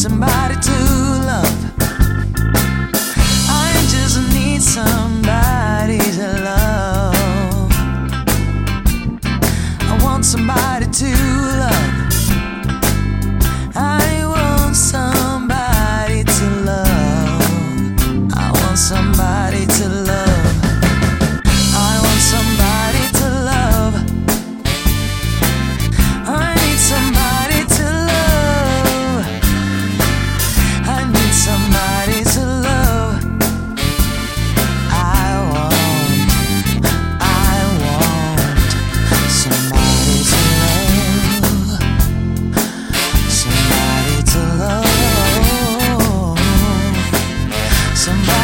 somebody to love. I just need somebody to love. I want somebody. somebody